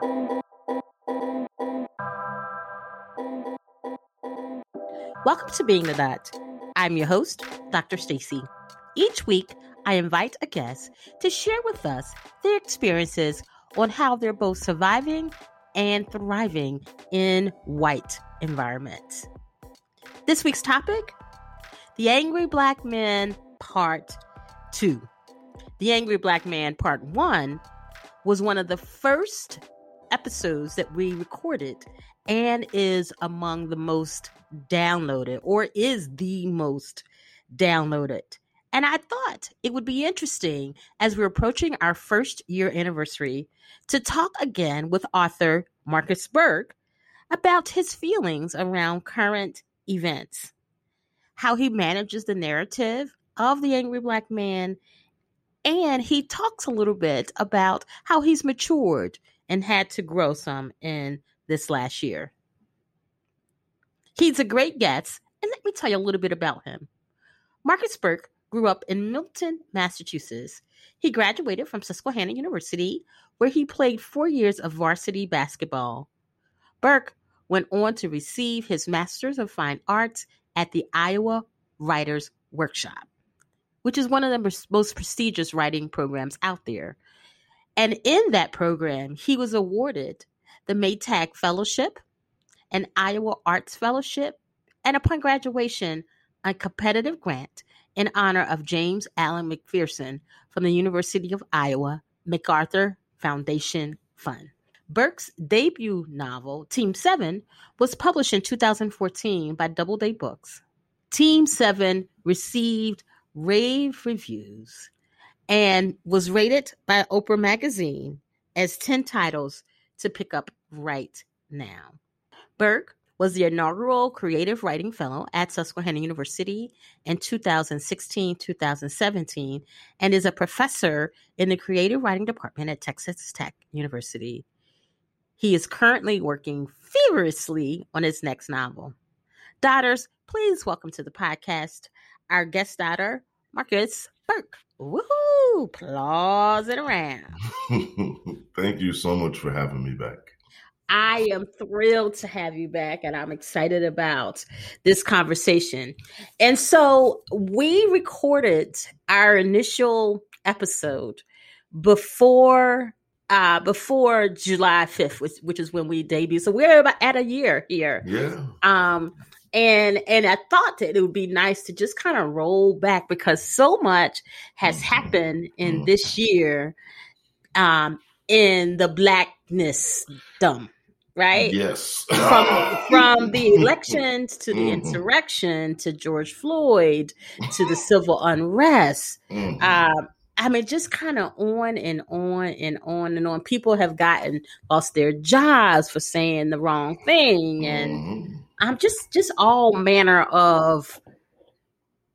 Welcome to Being the Dot. I'm your host, Dr. Stacy. Each week, I invite a guest to share with us their experiences on how they're both surviving and thriving in white environments. This week's topic The Angry Black Man Part 2. The Angry Black Man Part 1 was one of the first episodes that we recorded and is among the most downloaded or is the most downloaded. And I thought it would be interesting as we're approaching our first year anniversary to talk again with author Marcus Burke about his feelings around current events, how he manages the narrative of the angry black man, and he talks a little bit about how he's matured and had to grow some in this last year. He's a great guest, and let me tell you a little bit about him. Marcus Burke grew up in Milton, Massachusetts. He graduated from Susquehanna University, where he played four years of varsity basketball. Burke went on to receive his Master's of Fine Arts at the Iowa Writers Workshop, which is one of the most prestigious writing programs out there. And in that program, he was awarded the Maytag Fellowship, an Iowa Arts Fellowship, and upon graduation, a competitive grant in honor of James Alan McPherson from the University of Iowa MacArthur Foundation Fund. Burke's debut novel, Team 7, was published in 2014 by Doubleday Books. Team 7 received rave reviews and was rated by Oprah Magazine as 10 titles to pick up right now. Burke was the inaugural Creative Writing Fellow at Susquehanna University in 2016 2017 and is a professor in the Creative Writing Department at Texas Tech University. He is currently working feverishly on his next novel. Daughters, please welcome to the podcast our guest daughter, Marcus Burke. Woohoo! Applause it around. Thank you so much for having me back. I am thrilled to have you back and I'm excited about this conversation. And so we recorded our initial episode before uh before July 5th which, which is when we debuted. So we're about at a year here. Yeah. Um and and I thought that it would be nice to just kind of roll back because so much has mm-hmm. happened in mm-hmm. this year um in the blackness dumb right? Yes. from from the elections to the mm-hmm. insurrection to George Floyd to the civil unrest. Uh, I mean, just kind of on and on and on and on. People have gotten lost their jobs for saying the wrong thing, and mm-hmm. I'm just just all manner of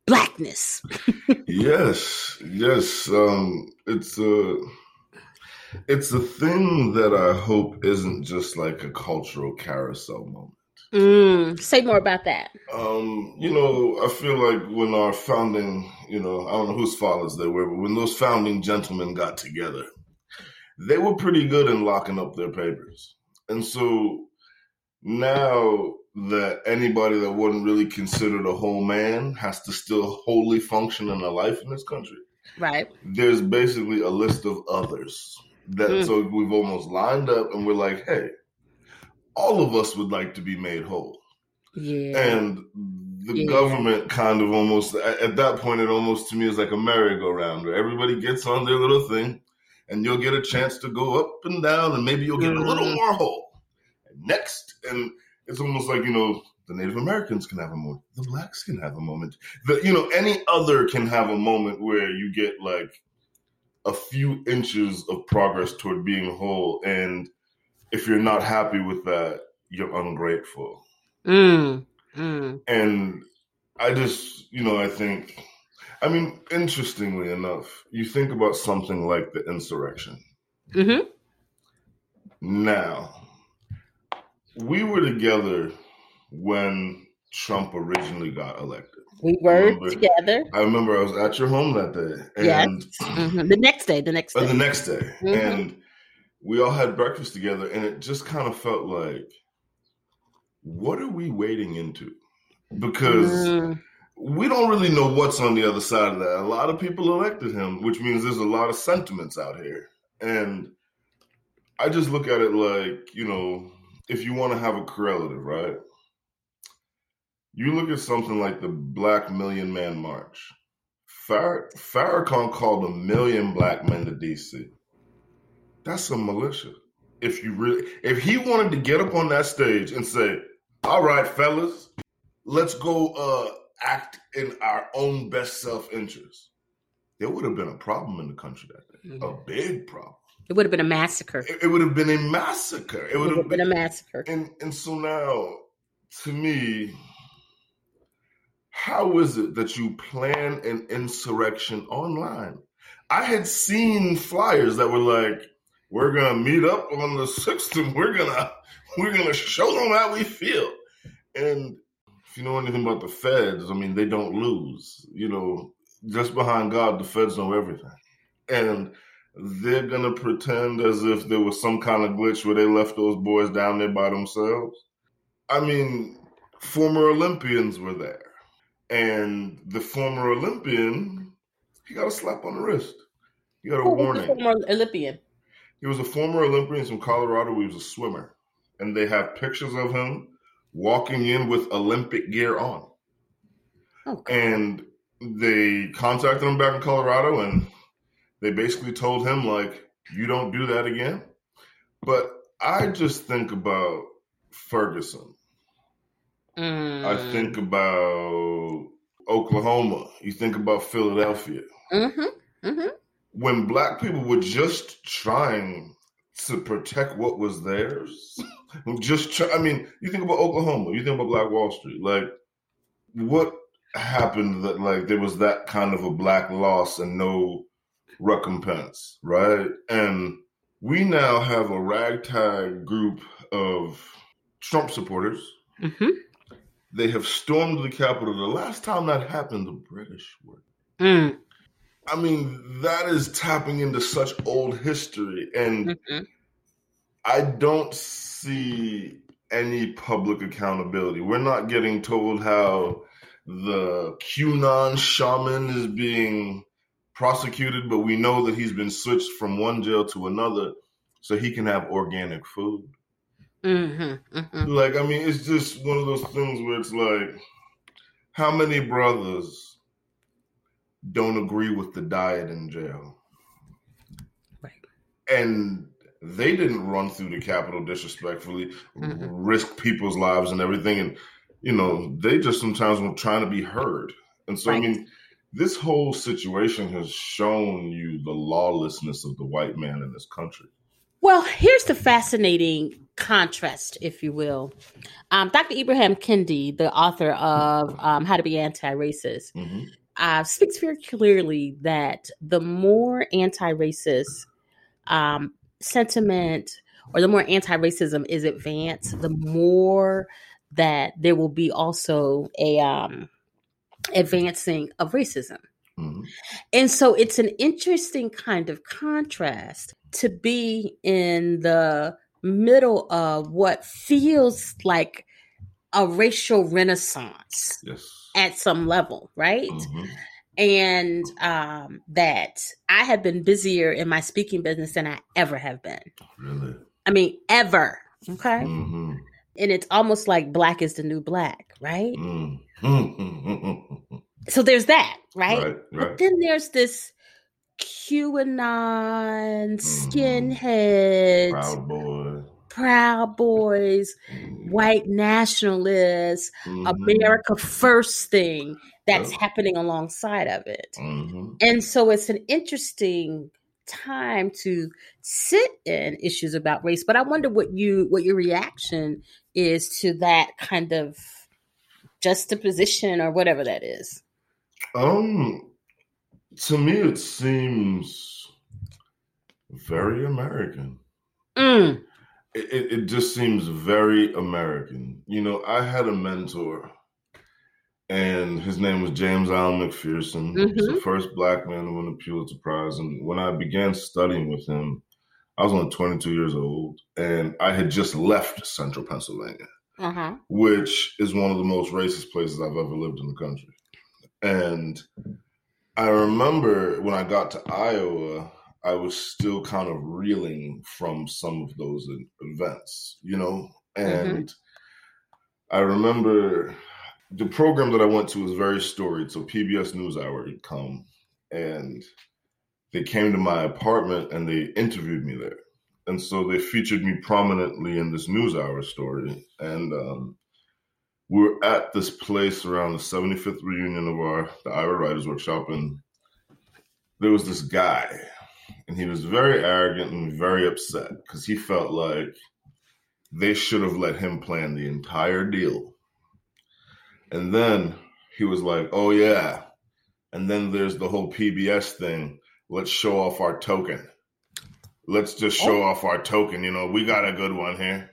blackness. yes, yes. Um, it's uh it's a thing that I hope isn't just like a cultural carousel moment. Mm, say more about that. Um, you know, I feel like when our founding, you know, I don't know whose fathers they were, but when those founding gentlemen got together, they were pretty good in locking up their papers. And so now that anybody that wasn't really considered a whole man has to still wholly function in a life in this country. Right. There's basically a list of others that mm. so we've almost lined up and we're like, hey, all of us would like to be made whole. Yeah. And the yeah. government kind of almost at that point it almost to me is like a merry-go-round where everybody gets on their little thing and you'll get a chance to go up and down and maybe you'll get mm. a little mm-hmm. more whole. Next, and it's almost like, you know, the Native Americans can have a moment. The blacks can have a moment. The you know, any other can have a moment where you get like a few inches of progress toward being whole. And if you're not happy with that, you're ungrateful. Mm, mm. And I just, you know, I think, I mean, interestingly enough, you think about something like the insurrection. Mm-hmm. Now, we were together when Trump originally got elected. We were I together. I remember I was at your home that day. And yes. Mm-hmm. The next day, the next day. the next day. Mm-hmm. And we all had breakfast together, and it just kind of felt like, what are we wading into? Because mm. we don't really know what's on the other side of that. A lot of people elected him, which means there's a lot of sentiments out here. And I just look at it like, you know, if you want to have a correlative, right? You look at something like the Black Million Man March. Far- Farrakhan called a million black men to DC. That's a militia. If you really, if he wanted to get up on that stage and say, "All right, fellas, let's go uh, act in our own best self interest," there would have been a problem in the country that day. Mm-hmm. A big problem. It would have been a massacre. It, it would have been a massacre. It would, have, been, been, a massacre. And and so now, to me, how is it that you plan an insurrection online? I had seen flyers that were like, "We're gonna meet up on the sixth, and we're gonna we're gonna show them how we feel." And if you know anything about the feds, I mean, they don't lose. You know, just behind God, the feds know everything, and they're gonna pretend as if there was some kind of glitch where they left those boys down there by themselves. I mean, former Olympians were there, and the former Olympian, he got a slap on the wrist. He got a Who warning. former Olympian. He was a former Olympian from Colorado. He was a swimmer, and they have pictures of him walking in with Olympic gear on. Oh, okay. And they contacted him back in Colorado, and they basically told him like, "You don't do that again." But I just think about Ferguson. Mm. I think about Oklahoma. You think about Philadelphia. Mm-hmm. Mm-hmm. When black people were just trying to protect what was theirs, just try, I mean, you think about Oklahoma. You think about Black Wall Street. Like, what happened that like there was that kind of a black loss and no recompense, right? And we now have a ragtag group of Trump supporters. Mm-hmm. They have stormed the Capitol. The last time that happened, the British were. Mm. I mean, that is tapping into such old history. And mm-hmm. I don't see any public accountability. We're not getting told how the QAnon shaman is being prosecuted, but we know that he's been switched from one jail to another so he can have organic food. Mm-hmm, mm-hmm. Like, I mean, it's just one of those things where it's like, how many brothers don't agree with the diet in jail? Right. And they didn't run through the Capitol disrespectfully, mm-hmm. risk people's lives and everything. And, you know, they just sometimes were trying to be heard. And so, right. I mean, this whole situation has shown you the lawlessness of the white man in this country. Well, here's the fascinating contrast, if you will. Um, Dr. Ibram Kendi, the author of um, How to Be Anti-Racist, mm-hmm. uh, speaks very clearly that the more anti-racist um, sentiment or the more anti-racism is advanced, the more that there will be also a um, advancing of racism. Mm-hmm. And so it's an interesting kind of contrast to be in the middle of what feels like a racial renaissance yes. at some level, right? Mm-hmm. And um, that I have been busier in my speaking business than I ever have been. Really? I mean, ever. Okay. Mm-hmm. And it's almost like black is the new black, right? Mm. So there's that, right? right, right? But then there's this QAnon, mm-hmm. skinheads, Proud Boys, Proud Boys, mm-hmm. white nationalists, mm-hmm. America First thing that's yep. happening alongside of it. Mm-hmm. And so it's an interesting time to sit in issues about race but i wonder what you what your reaction is to that kind of juxtaposition or whatever that is? Um, to me, it seems very American. Mm. It, it, it just seems very American. You know, I had a mentor, and his name was James Alan McPherson. Mm-hmm. He's the first black man to win the Pulitzer Prize. And when I began studying with him, I was only 22 years old, and I had just left Central Pennsylvania, uh-huh. which is one of the most racist places I've ever lived in the country. And I remember when I got to Iowa, I was still kind of reeling from some of those events, you know? Mm-hmm. And mm-hmm. I remember the program that I went to was very storied. So PBS NewsHour would come and they came to my apartment and they interviewed me there. And so they featured me prominently in this NewsHour story. And um, we were at this place around the 75th reunion of our the Iowa Writers Workshop, and there was this guy, and he was very arrogant and very upset because he felt like they should have let him plan the entire deal and then he was like, oh, yeah. And then there's the whole PBS thing. Let's show off our token. Let's just show oh. off our token. You know, we got a good one here.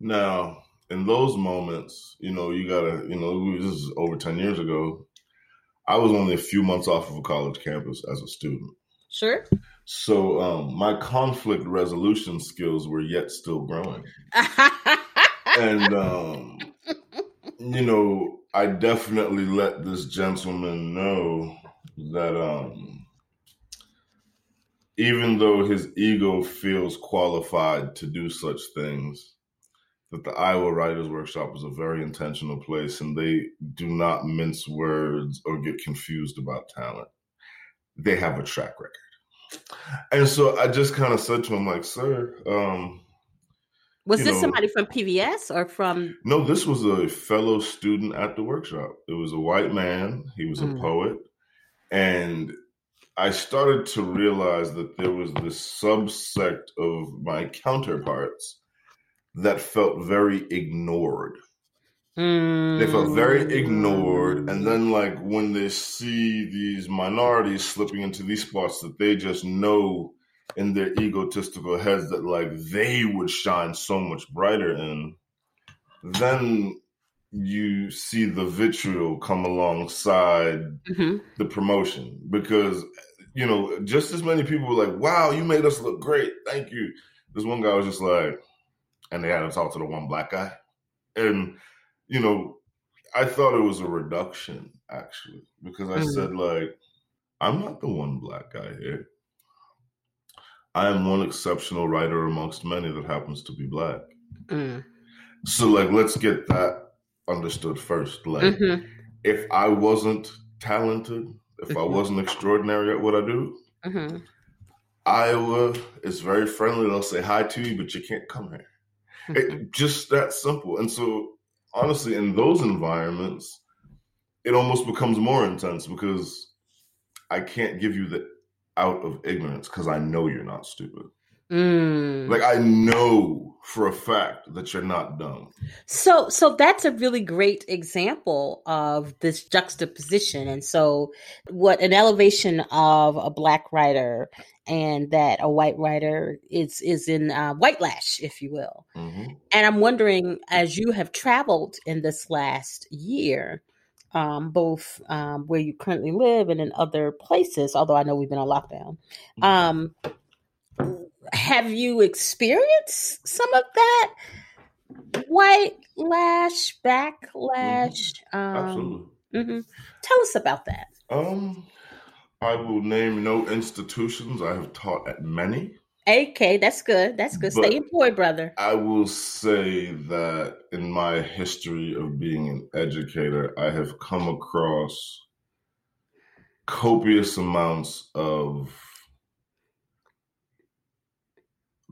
Now, in those moments, you know, you gotta, you know, this is over 10 years ago. I was only a few months off of a college campus as a student. Sure. So um, my conflict resolution skills were yet still growing. and um, you know, I definitely let this gentleman know that um even though his ego feels qualified to do such things, that the Iowa Writers Workshop is a very intentional place and they do not mince words or get confused about talent. They have a track record. And so I just kind of said to him, like, sir, um, was this know, somebody from PBS or from? No, this was a fellow student at the workshop. It was a white man. He was mm. a poet. And I started to realize that there was this subsect of my counterparts that felt very ignored. Mm. They felt very ignored. And then, like, when they see these minorities slipping into these spots that they just know in their egotistical heads that like they would shine so much brighter in, then you see the vitriol come alongside mm-hmm. the promotion because you know just as many people were like, "Wow, you made us look great, thank you." This one guy was just like, and they had to talk to the one black guy, and you know, I thought it was a reduction actually because I mm-hmm. said like, I'm not the one black guy here. I am one exceptional writer amongst many that happens to be black. Mm. So, like, let's get that understood first. Like, mm-hmm. if I wasn't talented, if mm-hmm. I wasn't extraordinary at what I do, mm-hmm. Iowa is very friendly. They'll say hi to you, but you can't come here. It, mm-hmm. just that simple. And so, honestly, in those environments, it almost becomes more intense because I can't give you the out of ignorance because I know you're not stupid. Mm. Like I know for a fact that you're not dumb. So so that's a really great example of this juxtaposition. And so what an elevation of a black writer and that a white writer is is in uh, white lash, if you will. Mm-hmm. And I'm wondering, as you have traveled in this last year, um, both um, where you currently live and in other places, although I know we've been on lockdown. Mm-hmm. Have you experienced some of that white lash, backlash? Mm-hmm. Um, Absolutely. Mm-hmm. Tell us about that. Um, I will name no institutions. I have taught at many. Okay, that's good. That's good. But Stay employed, brother. I will say that in my history of being an educator, I have come across copious amounts of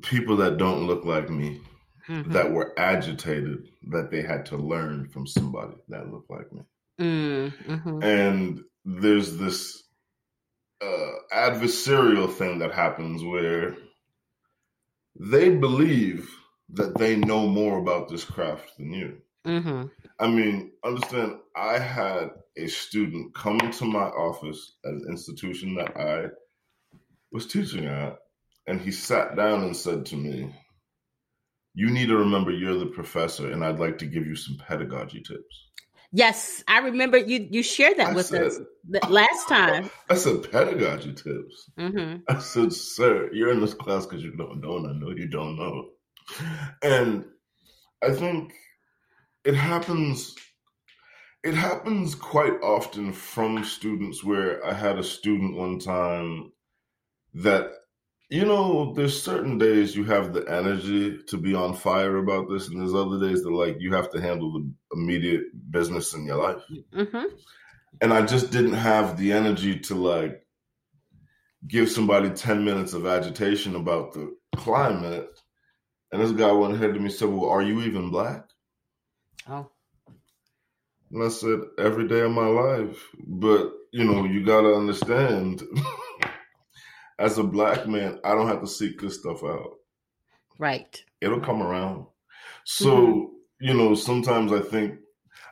people that don't look like me mm-hmm. that were agitated that they had to learn from somebody that looked like me. Mm-hmm. And there's this uh, adversarial thing that happens where they believe that they know more about this craft than you. Mm-hmm. I mean, understand, I had a student come into my office at an institution that I was teaching at, and he sat down and said to me, You need to remember you're the professor, and I'd like to give you some pedagogy tips. Yes, I remember you. You shared that I with said, us last time. I said pedagogy tips. Mm-hmm. I said, "Sir, you're in this class because you don't know, and I know you don't know." And I think it happens. It happens quite often from students. Where I had a student one time that you know, there's certain days you have the energy to be on fire about this, and there's other days that like you have to handle the immediate business in your life. Mm-hmm. And I just didn't have the energy to like give somebody 10 minutes of agitation about the climate. And this guy went ahead to me and said, Well, are you even black? Oh. And I said, Every day of my life. But, you know, you got to understand as a black man, I don't have to seek this stuff out. Right. It'll come around. So, mm-hmm. you know, sometimes I think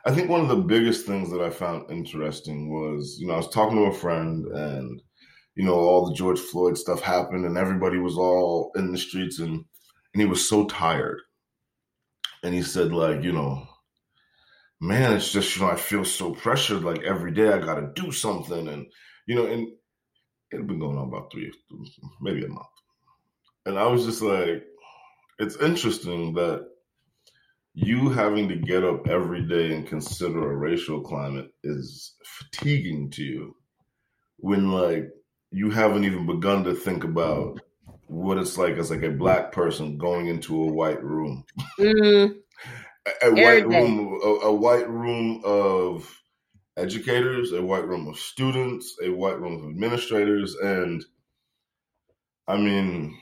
I think one of the biggest things that I found interesting was, you know, I was talking to a friend and you know, all the George Floyd stuff happened and everybody was all in the streets and and he was so tired. And he said like, you know, man, it's just, you know, I feel so pressured like every day I got to do something and you know, and it'd been going on about three, maybe a month. And I was just like, it's interesting that you having to get up every day and consider a racial climate is fatiguing to you when like you haven't even begun to think about what it's like as like a black person going into a white room. Mm. a, a white room a, a white room of educators, a white room of students, a white room of administrators, and I mean,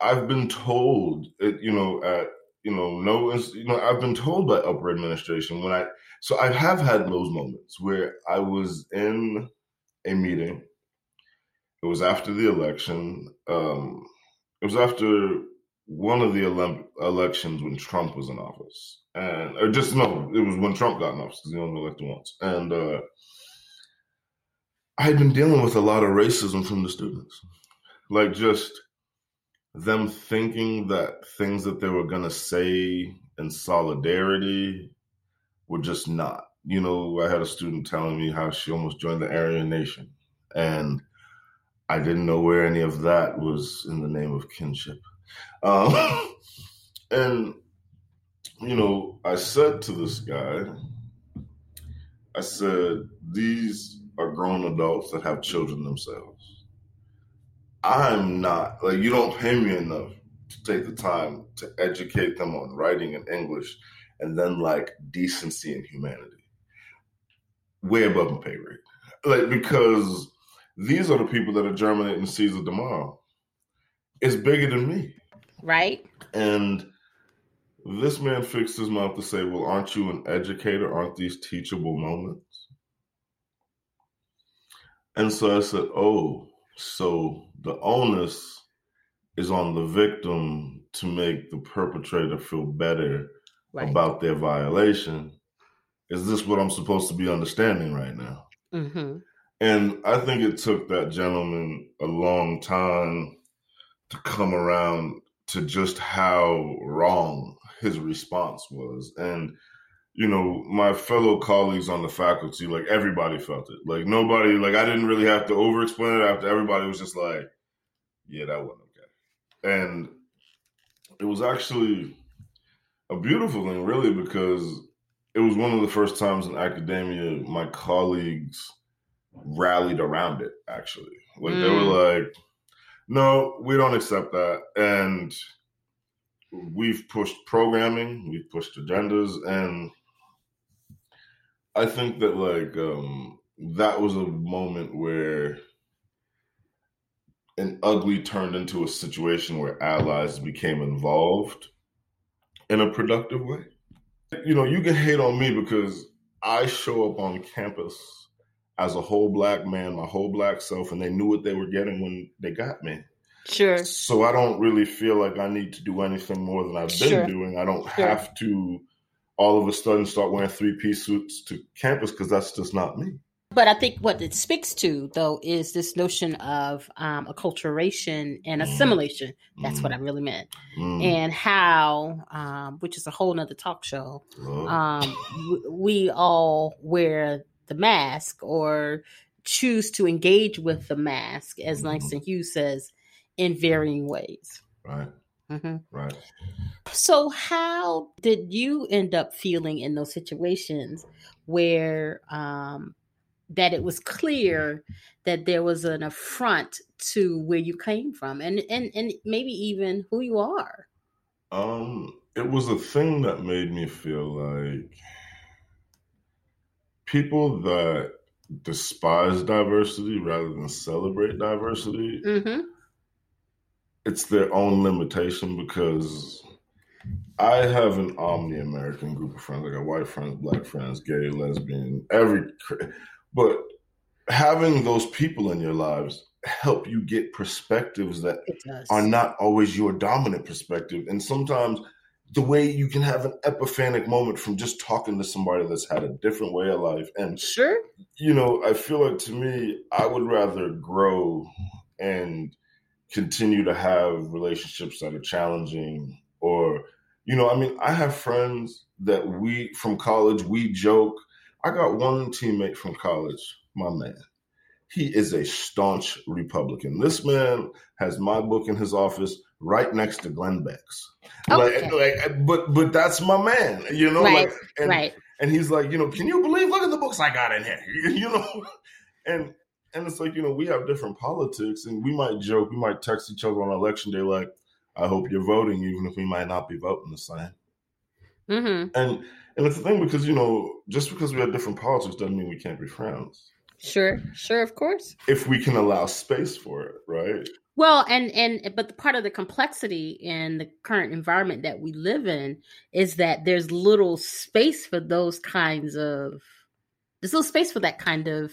I've been told, it, you know, at you know, no, you know, I've been told by upper administration when I, so I have had those moments where I was in a meeting. It was after the election. Um, it was after one of the ele- elections when Trump was in office, and or just no, it was when Trump got in office because he only elected once, and uh, I had been dealing with a lot of racism from the students, like just them thinking that things that they were gonna say in solidarity were just not. You know, I had a student telling me how she almost joined the Aryan Nation, and I didn't know where any of that was in the name of kinship. Um, and, you know, I said to this guy, I said, these are grown adults that have children themselves. I'm not, like, you don't pay me enough to take the time to educate them on writing in English and then, like, decency and humanity. Way above my pay rate. Like, because these are the people that are germinating seeds of tomorrow. It's bigger than me. Right. And this man fixed his mouth to say, Well, aren't you an educator? Aren't these teachable moments? And so I said, Oh, so the onus is on the victim to make the perpetrator feel better right. about their violation. Is this what I'm supposed to be understanding right now? Mm-hmm. And I think it took that gentleman a long time to come around to just how wrong his response was. And, you know, my fellow colleagues on the faculty, like everybody felt it. Like nobody, like I didn't really have to over explain it after everybody was just like, yeah, that wasn't okay. And it was actually a beautiful thing, really, because it was one of the first times in academia my colleagues rallied around it, actually. Like mm. they were mm. like, no, we don't accept that. And we've pushed programming, we've pushed agendas, and I think that like um that was a moment where an ugly turned into a situation where allies became involved in a productive way. You know, you can hate on me because I show up on campus as a whole black man, my whole black self, and they knew what they were getting when they got me. Sure. So I don't really feel like I need to do anything more than I've been sure. doing. I don't sure. have to all of a sudden start wearing three piece suits to campus because that's just not me. But I think what it speaks to, though, is this notion of um, acculturation and mm. assimilation. Mm. That's what I really meant. Mm. And how, um, which is a whole nother talk show, um, we all wear the mask or choose to engage with the mask, as mm-hmm. Langston Hughes says, in varying ways. Right. Mm-hmm. Right. So, how did you end up feeling in those situations where um, that it was clear that there was an affront to where you came from and and and maybe even who you are um it was a thing that made me feel like people that despise diversity rather than celebrate diversity mm-hmm. it's their own limitation because I have an omni American group of friends. I got white friends, black friends, gay, lesbian, every but having those people in your lives help you get perspectives that are not always your dominant perspective. And sometimes the way you can have an epiphanic moment from just talking to somebody that's had a different way of life. And sure, you know, I feel like to me, I would rather grow and continue to have relationships that are challenging or you know, I mean, I have friends that we from college, we joke I got one teammate from college, my man. He is a staunch Republican. This man has my book in his office right next to Glenn Beck's. Okay. Like, like, but but that's my man, you know. Right, like, and, right. And he's like, you know, can you believe? Look at the books I got in here, you know. And and it's like, you know, we have different politics, and we might joke, we might text each other on election day, like, "I hope you're voting," even if we might not be voting the same. Mm-hmm. And and it's the thing because you know, just because we have different politics doesn't mean we can't be friends. Sure, sure, of course. If we can allow space for it, right? Well, and and eh, but the part of the complexity in the current environment that we live in is that there's little space for those kinds of there's little space for that kind of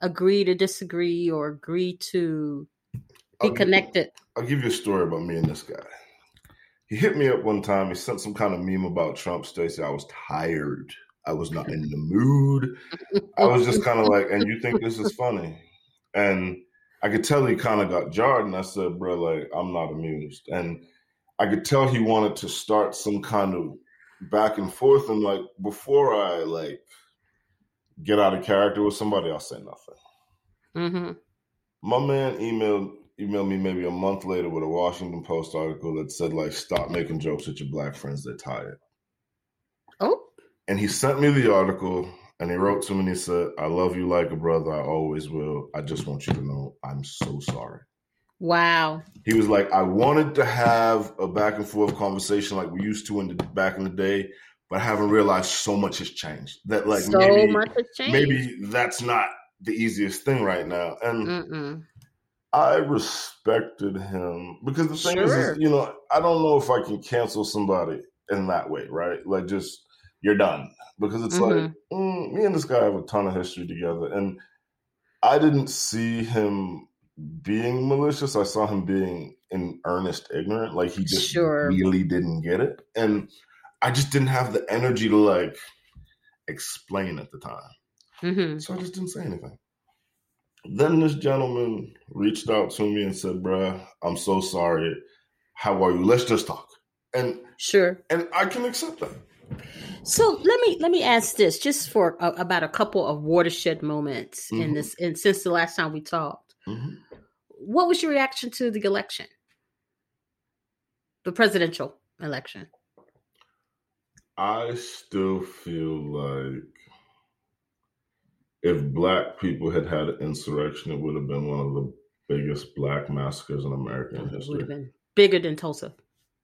agree to disagree or agree to be I'll connected. Give, I'll give you a story about me and this guy. He hit me up one time. He sent some kind of meme about Trump. Stacey, I was tired. I was not in the mood. I was just kind of like, and you think this is funny? And I could tell he kind of got jarred. And I said, bro, like, I'm not amused. And I could tell he wanted to start some kind of back and forth. And like, before I like get out of character with somebody, I'll say nothing. Mm-hmm. My man emailed emailed me maybe a month later with a Washington Post article that said like stop making jokes with your black friends, they're tired. Oh. And he sent me the article and he wrote to me and he said, I love you like a brother, I always will. I just want you to know I'm so sorry. Wow. He was like, I wanted to have a back and forth conversation like we used to in the back in the day, but I haven't realized so much has changed. That like so maybe, much has changed. maybe that's not the easiest thing right now. And Mm-mm. I respected him because the thing sure. is, is, you know, I don't know if I can cancel somebody in that way, right? Like, just you're done because it's mm-hmm. like mm, me and this guy have a ton of history together, and I didn't see him being malicious. I saw him being in earnest ignorant, like he just sure. really didn't get it, and I just didn't have the energy to like explain at the time, mm-hmm. so I just didn't say anything. Then this gentleman reached out to me and said, Bruh, I'm so sorry. How are you? Let's just talk. And sure. And I can accept that. So let me let me ask this just for a, about a couple of watershed moments mm-hmm. in this and since the last time we talked. Mm-hmm. What was your reaction to the election? The presidential election? I still feel like if black people had had an insurrection, it would have been one of the biggest black massacres in American history. It would have been bigger than Tulsa.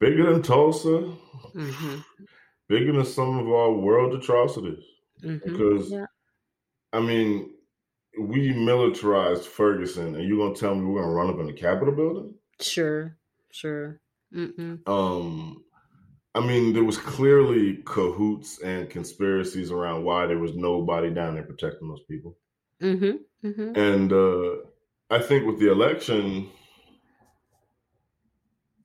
Bigger than Tulsa. Mm-hmm. Bigger than some of our world atrocities. Mm-hmm. Because, yeah. I mean, we militarized Ferguson, and you're gonna tell me we're gonna run up in the Capitol building? Sure, sure. Mm-mm. Um, I mean, there was clearly cahoots and conspiracies around why there was nobody down there protecting those people. Mm-hmm, mm-hmm. And uh, I think with the election,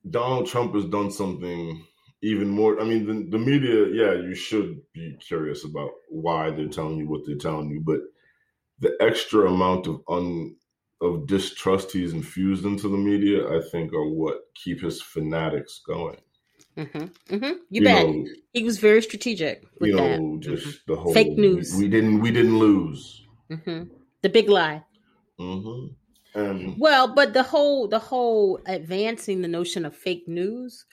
Donald Trump has done something even more. I mean, the, the media, yeah, you should be curious about why they're telling you what they're telling you, but the extra amount of un of distrust he's infused into the media, I think, are what keep his fanatics going. Mm-hmm. Mm-hmm. You, you, bet know, he was very strategic. With you know, that. just mm-hmm. the whole fake news. We, we didn't. We didn't lose. Mm-hmm. The big lie. Mm-hmm. well, but the whole the whole advancing the notion of fake news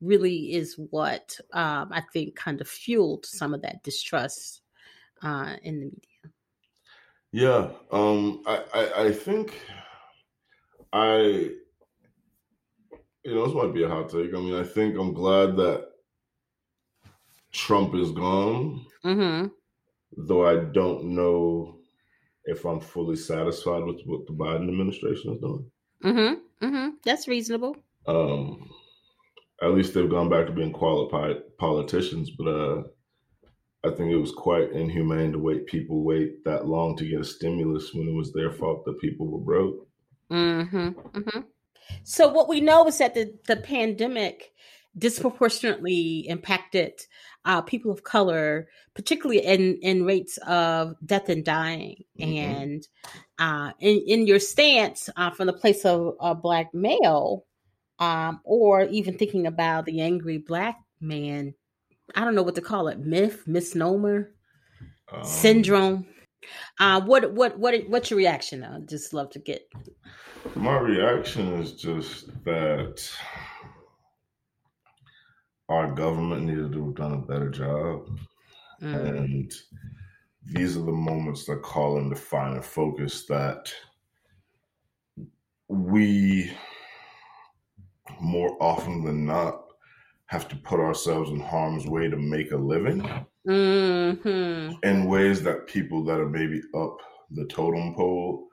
really is what um, I think kind of fueled some of that distrust uh, in the media. Yeah, um, I, I, I think I you know, this might be a hot take. I mean, I think I'm glad that Trump is gone. Mm-hmm. Though I don't know if I'm fully satisfied with what the Biden administration is doing. Mm-hmm. Mm-hmm. That's reasonable. Um, at least they've gone back to being qualified politicians, but uh, I think it was quite inhumane to wait people wait that long to get a stimulus when it was their fault that people were broke. Mm-hmm. Mm-hmm. So what we know is that the, the pandemic disproportionately impacted uh, people of color, particularly in, in rates of death and dying. Mm-hmm. And uh, in, in your stance uh, from the place of a black male, um, or even thinking about the angry black man, I don't know what to call it, myth, misnomer, um, syndrome. Uh, what what what what's your reaction? I just love to get my reaction is just that our government needed to have done a better job. Mm. And these are the moments that call into finer focus that we more often than not have to put ourselves in harm's way to make a living mm-hmm. in ways that people that are maybe up the totem pole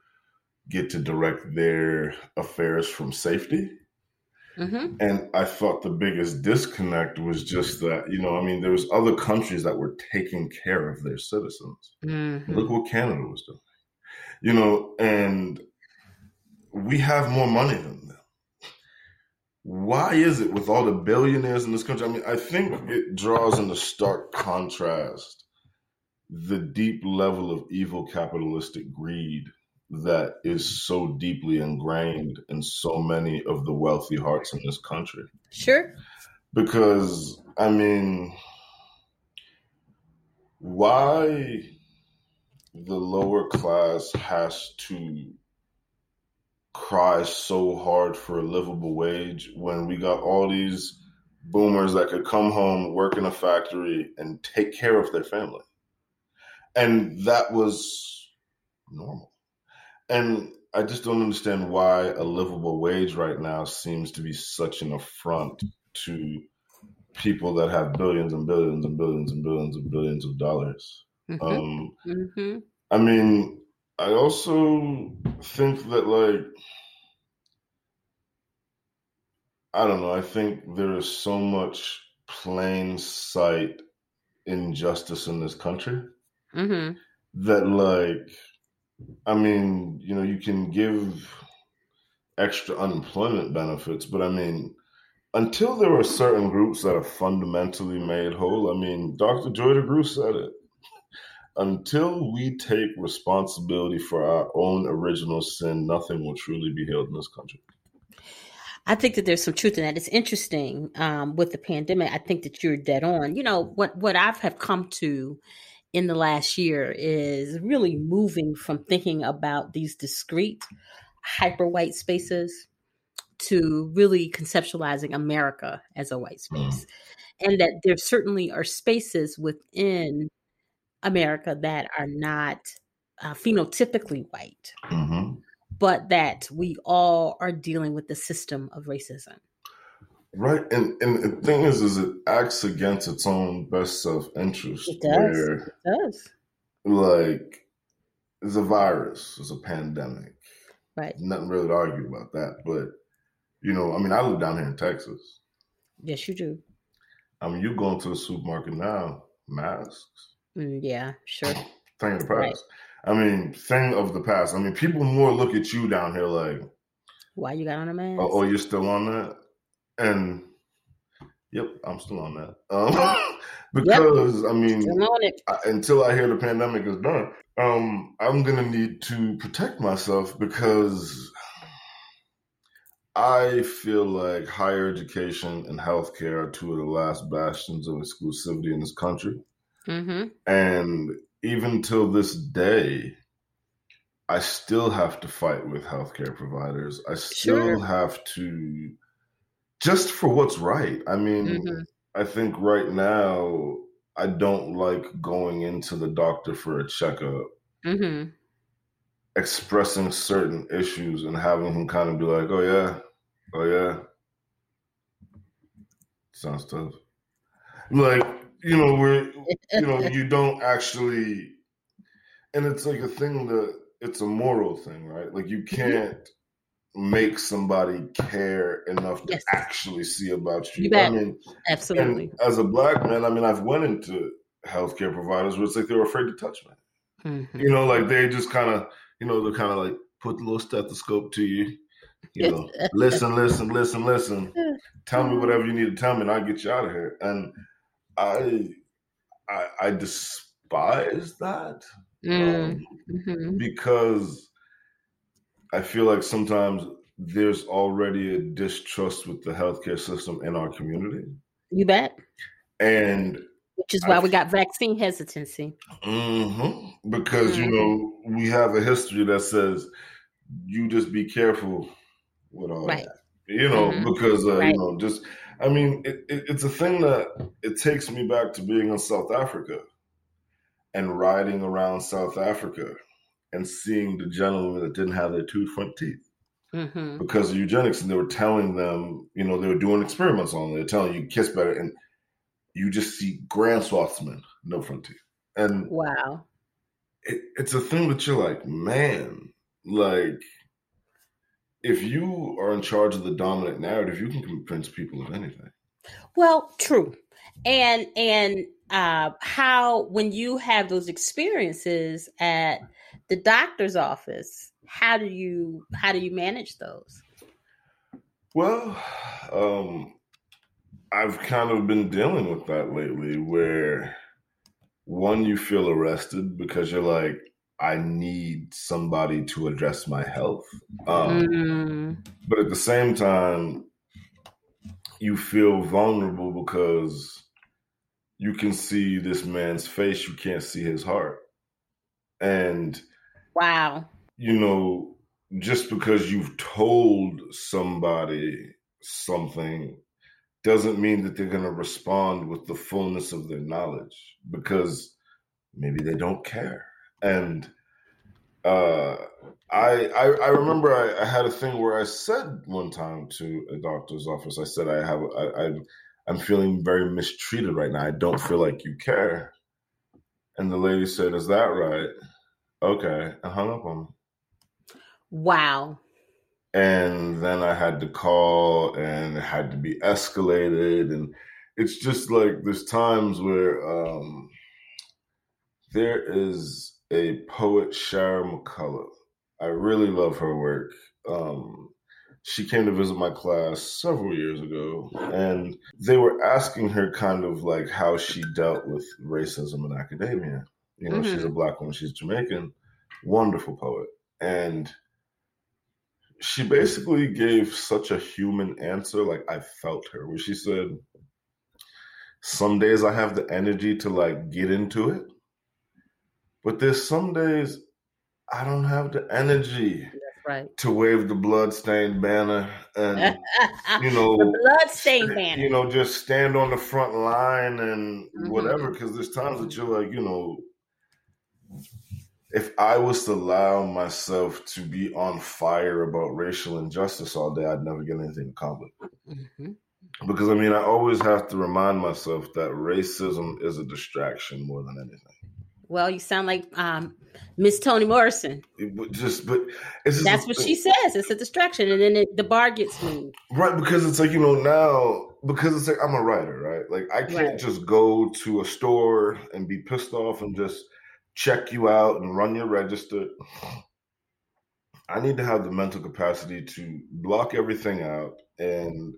get to direct their affairs from safety. Mm-hmm. And I thought the biggest disconnect was just that, you know, I mean, there was other countries that were taking care of their citizens. Mm-hmm. Look what Canada was doing. You know, and we have more money than. Why is it with all the billionaires in this country? I mean, I think mm-hmm. it draws in into stark contrast the deep level of evil capitalistic greed that is so deeply ingrained in so many of the wealthy hearts in this country. Sure. Because, I mean, why the lower class has to cry so hard for a livable wage when we got all these boomers that could come home, work in a factory, and take care of their family. And that was normal. And I just don't understand why a livable wage right now seems to be such an affront to people that have billions and billions and billions and billions and billions of dollars. Mm-hmm. Um, mm-hmm. I mean, I also think that, like, I don't know, I think there is so much plain sight injustice in this country mm-hmm. that, like, I mean, you know, you can give extra unemployment benefits, but I mean, until there are certain groups that are fundamentally made whole, I mean, Dr. Joy DeGruy said it. Until we take responsibility for our own original sin, nothing will truly be healed in this country. I think that there's some truth in that. It's interesting um, with the pandemic. I think that you're dead on. You know what? What I've have come to in the last year is really moving from thinking about these discrete hyper white spaces to really conceptualizing America as a white mm. space. Mm. And that there certainly are spaces within America that are not uh, phenotypically white, mm-hmm. but that we all are dealing with the system of racism. Right, and and the thing is, is it acts against its own best self interest. It does. it does. Like, it's a virus. It's a pandemic. Right. Nothing really to argue about that, but you know, I mean, I live down here in Texas. Yes, you do. I mean, you going to the supermarket now, masks. Mm, yeah, sure. Thing of the past. Right. I mean, thing of the past. I mean, people more look at you down here like, why you got on a mask? Oh, oh you're still on that? And yep, I'm still on that. Um, because yep. I mean, I, until I hear the pandemic is done, Um, I'm gonna need to protect myself because I feel like higher education and healthcare are two of the last bastions of exclusivity in this country. Mm-hmm. And even till this day, I still have to fight with healthcare providers. I still sure. have to, just for what's right. I mean, mm-hmm. I think right now, I don't like going into the doctor for a checkup, mm-hmm. expressing certain issues and having him kind of be like, oh, yeah, oh, yeah. Sounds tough. Like, you know, where, you know, you don't actually, and it's like a thing that, it's a moral thing, right? Like you mm-hmm. can't make somebody care enough to actually see about you. you I mean, absolutely. As a black man, I mean, I've went into healthcare providers where it's like they're afraid to touch me. Mm-hmm. You know, like they just kind of, you know, they're kind of like put the little stethoscope to you. You know, listen, listen, listen, listen. Tell me whatever you need to tell me, and I'll get you out of here. And I, I, I despise that mm. um, mm-hmm. because I feel like sometimes there's already a distrust with the healthcare system in our community. You bet. And which is why I, we got vaccine hesitancy. Mm-hmm, because mm-hmm. you know we have a history that says you just be careful with all right. that. You know, mm-hmm. because uh, right. you know, just I mean, it, it, it's a thing that it takes me back to being in South Africa and riding around South Africa and seeing the gentlemen that didn't have their two front teeth mm-hmm. because of eugenics, and they were telling them, you know, they were doing experiments on them. They're telling you kiss better, and you just see grand swathsmen, no front teeth, and wow, it, it's a thing that you're like, man, like if you are in charge of the dominant narrative, you can convince people of anything. Well, true. And and uh, how when you have those experiences at the doctor's office, how do you how do you manage those? Well, um, I've kind of been dealing with that lately, where one you feel arrested because you're like, I need somebody to address my health, um, mm. but at the same time, you feel vulnerable because you can see this man's face, you can't see his heart. And wow. You know, just because you've told somebody something doesn't mean that they're going to respond with the fullness of their knowledge because maybe they don't care. And uh, I, I, I remember I, I, had a thing where I said one time to a doctor's office, I said I have I, I I'm feeling very mistreated right now. I don't feel like you care. And the lady said, Is that right? Okay. And hung up on me. Wow. And then I had to call and it had to be escalated. And it's just like there's times where um, there is a poet, Shara McCallum. I really love her work. Um, she came to visit my class several years ago and they were asking her kind of like how she dealt with racism in academia you know mm-hmm. she's a mm-hmm. black woman she's jamaican wonderful poet and she basically gave such a human answer like i felt her where she said some days i have the energy to like get into it but there's some days i don't have the energy right. to wave the bloodstained banner and you know bloodstained banner. You know, just stand on the front line and mm-hmm. whatever. Because there's times that you're like, you know, if I was to allow myself to be on fire about racial injustice all day, I'd never get anything accomplished. Mm-hmm. Because I mean, I always have to remind myself that racism is a distraction more than anything. Well, you sound like um, Miss Toni Morrison. It, just, but just, that's what she says. It's a distraction, and then it, the bar gets moved. Right, because it's like you know now because it's like I'm a writer, right? Like I can't right. just go to a store and be pissed off and just check you out and run your register. I need to have the mental capacity to block everything out and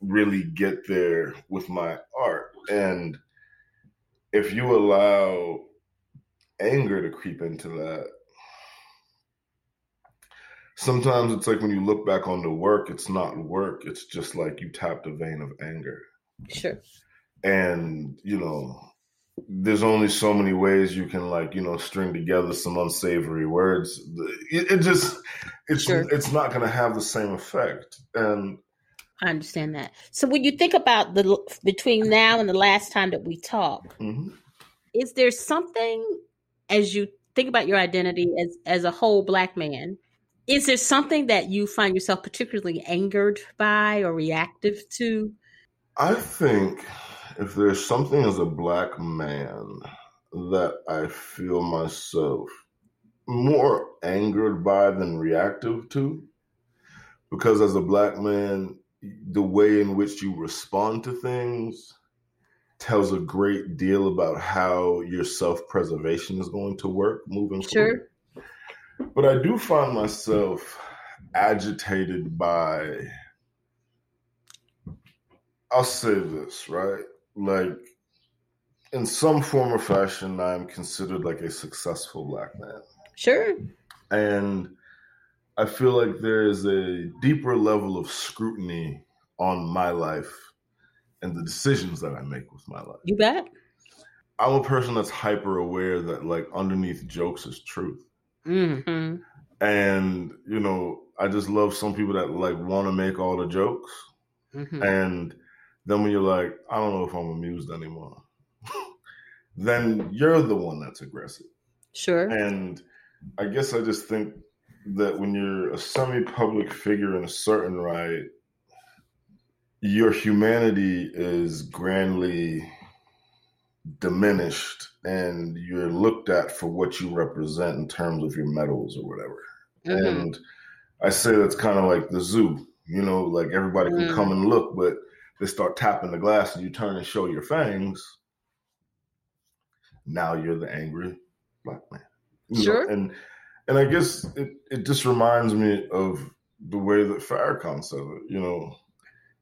really get there with my art. And if you allow anger to creep into that. Sometimes it's like when you look back on the work, it's not work. It's just like you tapped a vein of anger. Sure. And, you know, there's only so many ways you can like you know string together some unsavory words it, it just it's sure. it's not going to have the same effect and i understand that so when you think about the between now and the last time that we talked mm-hmm. is there something as you think about your identity as as a whole black man is there something that you find yourself particularly angered by or reactive to? I think if there's something as a black man that I feel myself more angered by than reactive to, because as a black man, the way in which you respond to things tells a great deal about how your self preservation is going to work moving sure. forward. But I do find myself agitated by, I'll say this, right? like in some form or fashion, I'm considered like a successful black man. Sure. And I feel like there is a deeper level of scrutiny on my life and the decisions that I make with my life. You bet. I'm a person that's hyper aware that like underneath jokes is truth. Mm-hmm. And you know, I just love some people that like want to make all the jokes. Mm-hmm. And then when you're like, I don't know if I'm amused anymore, then you're the one that's aggressive. Sure. And I guess I just think that when you're a semi-public figure in a certain right, your humanity is grandly diminished and you're looked at for what you represent in terms of your medals or whatever. Mm-hmm. And I say that's kind of like the zoo, you know, like everybody can mm-hmm. come and look, but they start tapping the glass and you turn and show your fangs, now you're the angry black man. You sure. Know? And and I guess it, it just reminds me of the way that Farrakhan says it. You know,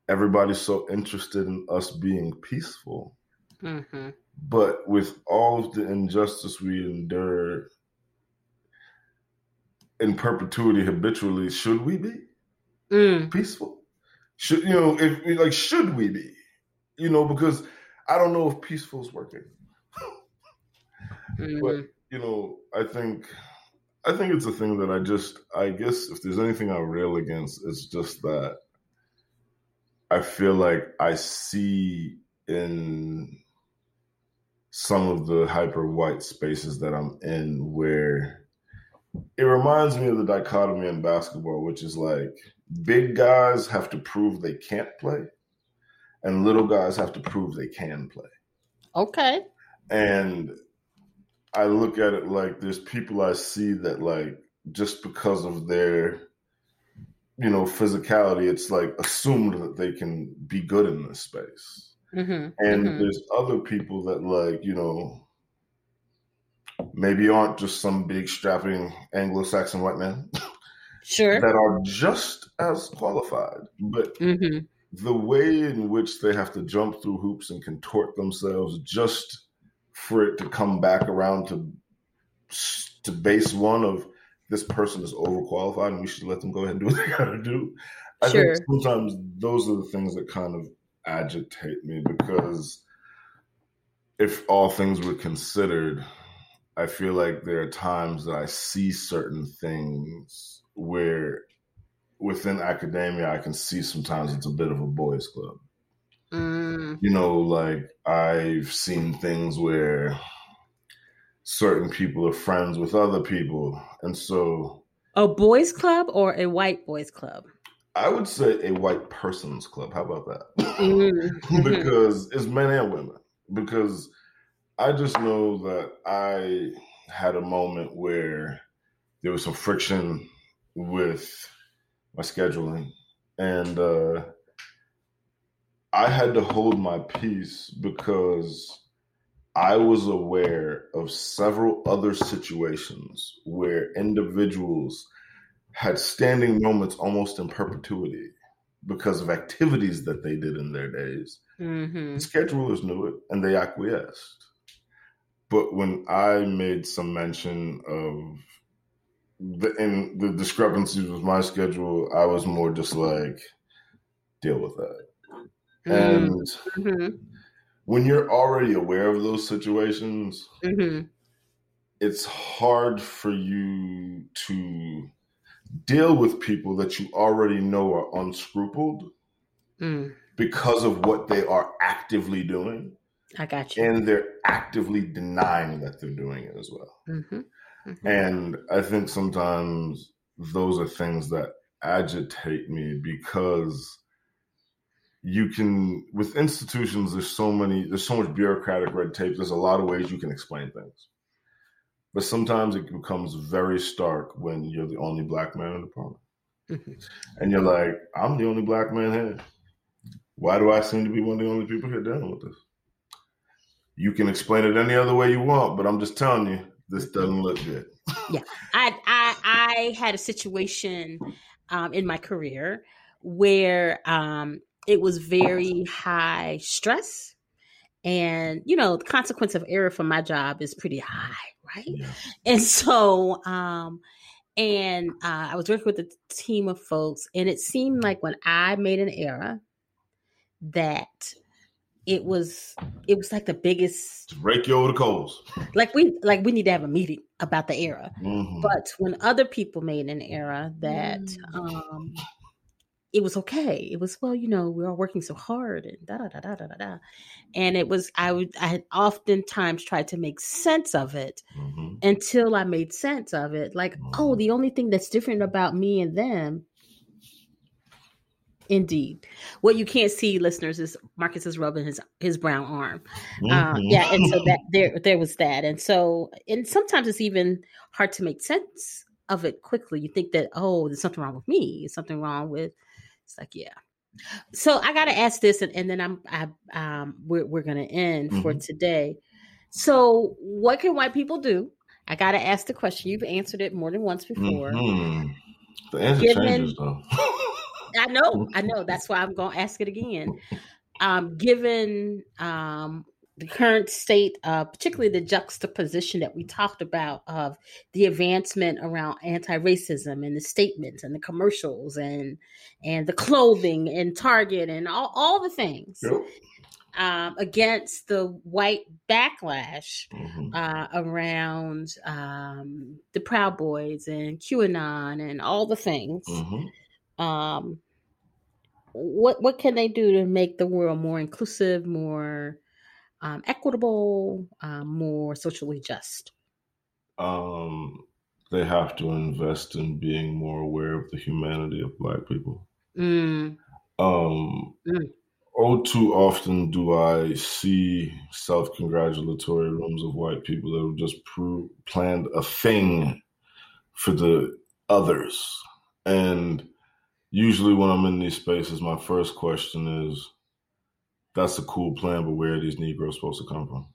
everybody's so interested in us being peaceful. Mm-hmm. But with all of the injustice we endure in perpetuity habitually, should we be mm. peaceful? Should you know if like should we be? You know, because I don't know if peaceful is working. mm-hmm. But you know, I think I think it's a thing that I just I guess if there's anything I rail against, it's just that I feel like I see in some of the hyper white spaces that I'm in where it reminds me of the dichotomy in basketball, which is like big guys have to prove they can't play, and little guys have to prove they can play. Okay. And I look at it like there's people I see that like just because of their you know physicality, it's like assumed that they can be good in this space. Mm-hmm. And mm-hmm. there's other people that like you know maybe aren't just some big strapping Anglo-Saxon white man. sure. That are just as qualified. But mm-hmm. the way in which they have to jump through hoops and contort themselves just for it to come back around to to base one of this person is overqualified and we should let them go ahead and do what they gotta do. I sure. think sometimes those are the things that kind of agitate me because if all things were considered, I feel like there are times that I see certain things where within academia I can see sometimes it's a bit of a boys club. Mm. You know, like I've seen things where certain people are friends with other people. And so a boys club or a white boys club? I would say a white person's club. How about that? Mm-hmm. because it's men and women. Because I just know that I had a moment where there was some friction with my scheduling, and uh, I had to hold my peace because I was aware of several other situations where individuals had standing moments almost in perpetuity because of activities that they did in their days. Mm-hmm. Schedulers knew it and they acquiesced. But when I made some mention of the in the discrepancies with my schedule, I was more just like, deal with that. Mm-hmm. And mm-hmm. When you're already aware of those situations, mm-hmm. it's hard for you to deal with people that you already know are unscrupled mm. because of what they are actively doing. I got you. And they're actively denying that they're doing it as well. Mm-hmm. Mm-hmm. And I think sometimes those are things that agitate me because you can with institutions there's so many there's so much bureaucratic red tape there's a lot of ways you can explain things. But sometimes it becomes very stark when you're the only black man in the department mm-hmm. and you're like i'm the only black man here. Why do i seem to be one of the only people here dealing with this? You can explain it any other way you want but i'm just telling you this doesn't look good. Yeah. I i i had a situation um, in my career where um, it was very high stress. And you know the consequence of error for my job is pretty high right? Yeah. and so um and uh, i was working with a team of folks and it seemed like when i made an error that it was it was like the biggest break you over the coals. Like we like we need to have a meeting about the error. Mm-hmm. but when other people made an error that um it was okay. It was well, you know, we are working so hard and da da da da da da. And it was I would I had oftentimes tried to make sense of it mm-hmm. until I made sense of it. Like, oh, mm-hmm. oh, the only thing that's different about me and them. Indeed, what you can't see, listeners, is Marcus is rubbing his his brown arm. Uh, mm-hmm. Uh, yeah, and so that there there was that, and so and sometimes it's even hard to make sense of it quickly. You think that oh, there's something wrong with me, there's something wrong with it's like, yeah. So I got to ask this, and, and then I'm, I, um, we're, we're going to end mm-hmm. for today. So, what can white people do? I got to ask the question. You've answered it more than once before. Mm-hmm. The answer Given, changes, though. I know, I know. That's why I'm going to ask it again. Um, given um, the current state, uh, particularly the juxtaposition that we talked about of the advancement around anti-racism and the statements and the commercials and and the clothing and Target and all, all the things yep. um, against the white backlash mm-hmm. uh, around um, the Proud Boys and QAnon and all the things. Mm-hmm. Um, what what can they do to make the world more inclusive, more um, equitable, um, more socially just? Um, they have to invest in being more aware of the humanity of Black people. Mm. Um, mm. Oh, too often do I see self congratulatory rooms of white people that have just pro- planned a thing for the others. And usually, when I'm in these spaces, my first question is, that's a cool plan, but where are these Negroes supposed to come from?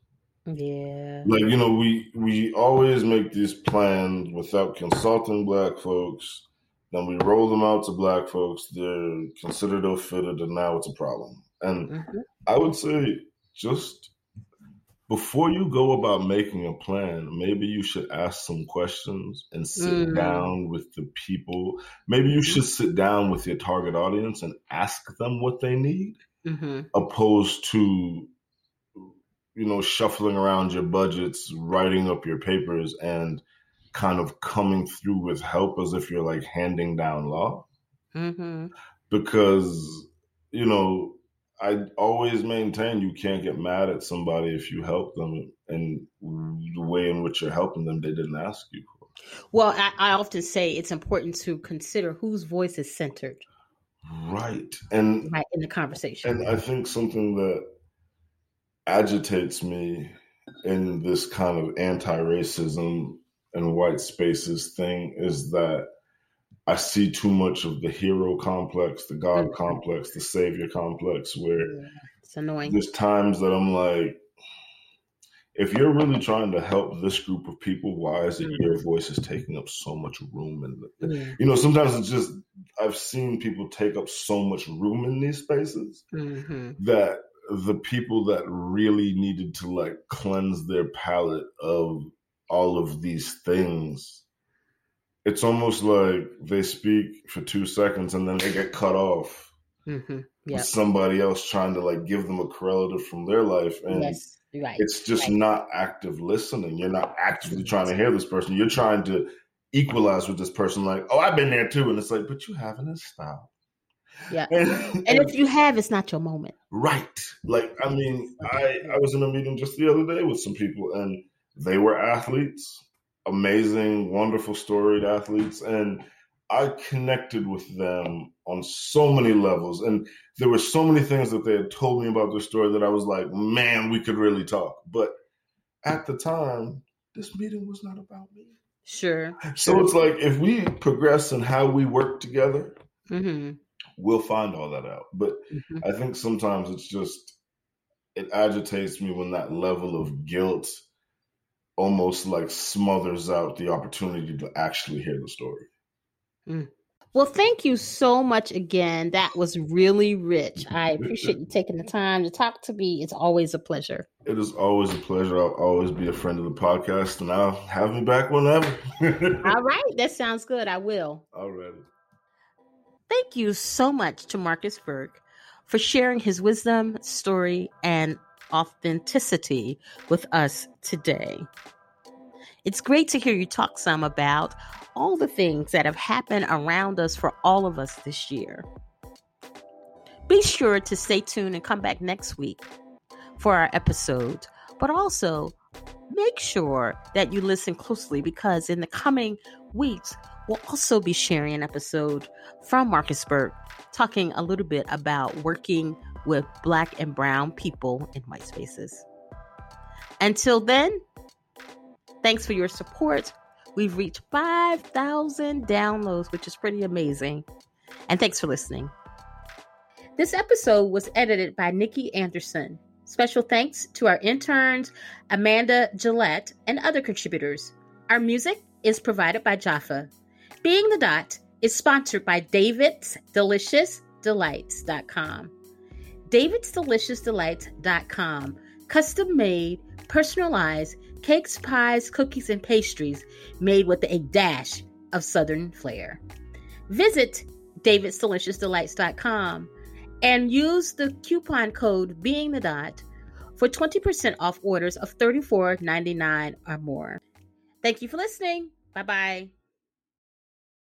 Yeah. Like, you know, we we always make these plans without consulting black folks. Then we roll them out to black folks. They're considered ill fitted, and now it's a problem. And mm-hmm. I would say just before you go about making a plan, maybe you should ask some questions and sit mm. down with the people. Maybe you should sit down with your target audience and ask them what they need mm-hmm. opposed to you know shuffling around your budgets writing up your papers and kind of coming through with help as if you're like handing down law mm-hmm. because you know i always maintain you can't get mad at somebody if you help them and the way in which you're helping them they didn't ask you for well I, I often say it's important to consider whose voice is centered Right. And right in the conversation. And I think something that agitates me in this kind of anti-racism and white spaces thing is that I see too much of the hero complex, the God mm-hmm. complex, the savior complex, where yeah, it's annoying. There's times that I'm like, if you're really trying to help this group of people, why is it mm-hmm. your voice is taking up so much room? And mm-hmm. you know, sometimes it's just I've seen people take up so much room in these spaces mm-hmm. that the people that really needed to like cleanse their palate of all of these things. It's almost like they speak for two seconds and then they get cut off. Mm-hmm. Yep. With somebody else trying to like give them a correlative from their life. And yes, right. it's just right. not active listening. You're not actively trying to hear this person. You're trying to equalize with this person, like, oh, I've been there too. And it's like, but you haven't stopped. Yeah. And, and, if you have, it's not your moment. Right. Like, I mean, I, I was in a meeting just the other day with some people and they were athletes, amazing, wonderful, storied athletes. And I connected with them on so many levels. And there were so many things that they had told me about their story that I was like, man, we could really talk. But at the time, this meeting was not about me. Sure. So it's like if we progress in how we work together, mm-hmm we'll find all that out. But mm-hmm. I think sometimes it's just it agitates me when that level of guilt almost like smothers out the opportunity to actually hear the story. Mm. Well, thank you so much again. That was really rich. I appreciate you taking the time to talk to me. It's always a pleasure. It is always a pleasure. I'll always be a friend of the podcast, and I'll have me back whenever. All right. That sounds good. I will. All right. Thank you so much to Marcus Burke for sharing his wisdom, story, and authenticity with us today. It's great to hear you talk some about all the things that have happened around us for all of us this year. Be sure to stay tuned and come back next week for our episode, but also make sure that you listen closely because in the coming weeks, we'll also be sharing an episode from Marcus Burke talking a little bit about working with Black and Brown people in white spaces. Until then, thanks for your support. We've reached 5,000 downloads, which is pretty amazing. And thanks for listening. This episode was edited by Nikki Anderson. Special thanks to our interns, Amanda Gillette, and other contributors. Our music is provided by Jaffa. Being the Dot is sponsored by David's Delicious Delights.com. David's Delicious Delights.com. Custom made, personalized cakes, pies, cookies, and pastries made with a dash of Southern flair. Visit David's Delicious Delights.com and use the coupon code Being the Dot for 20% off orders of $34.99 or more. Thank you for listening. Bye bye.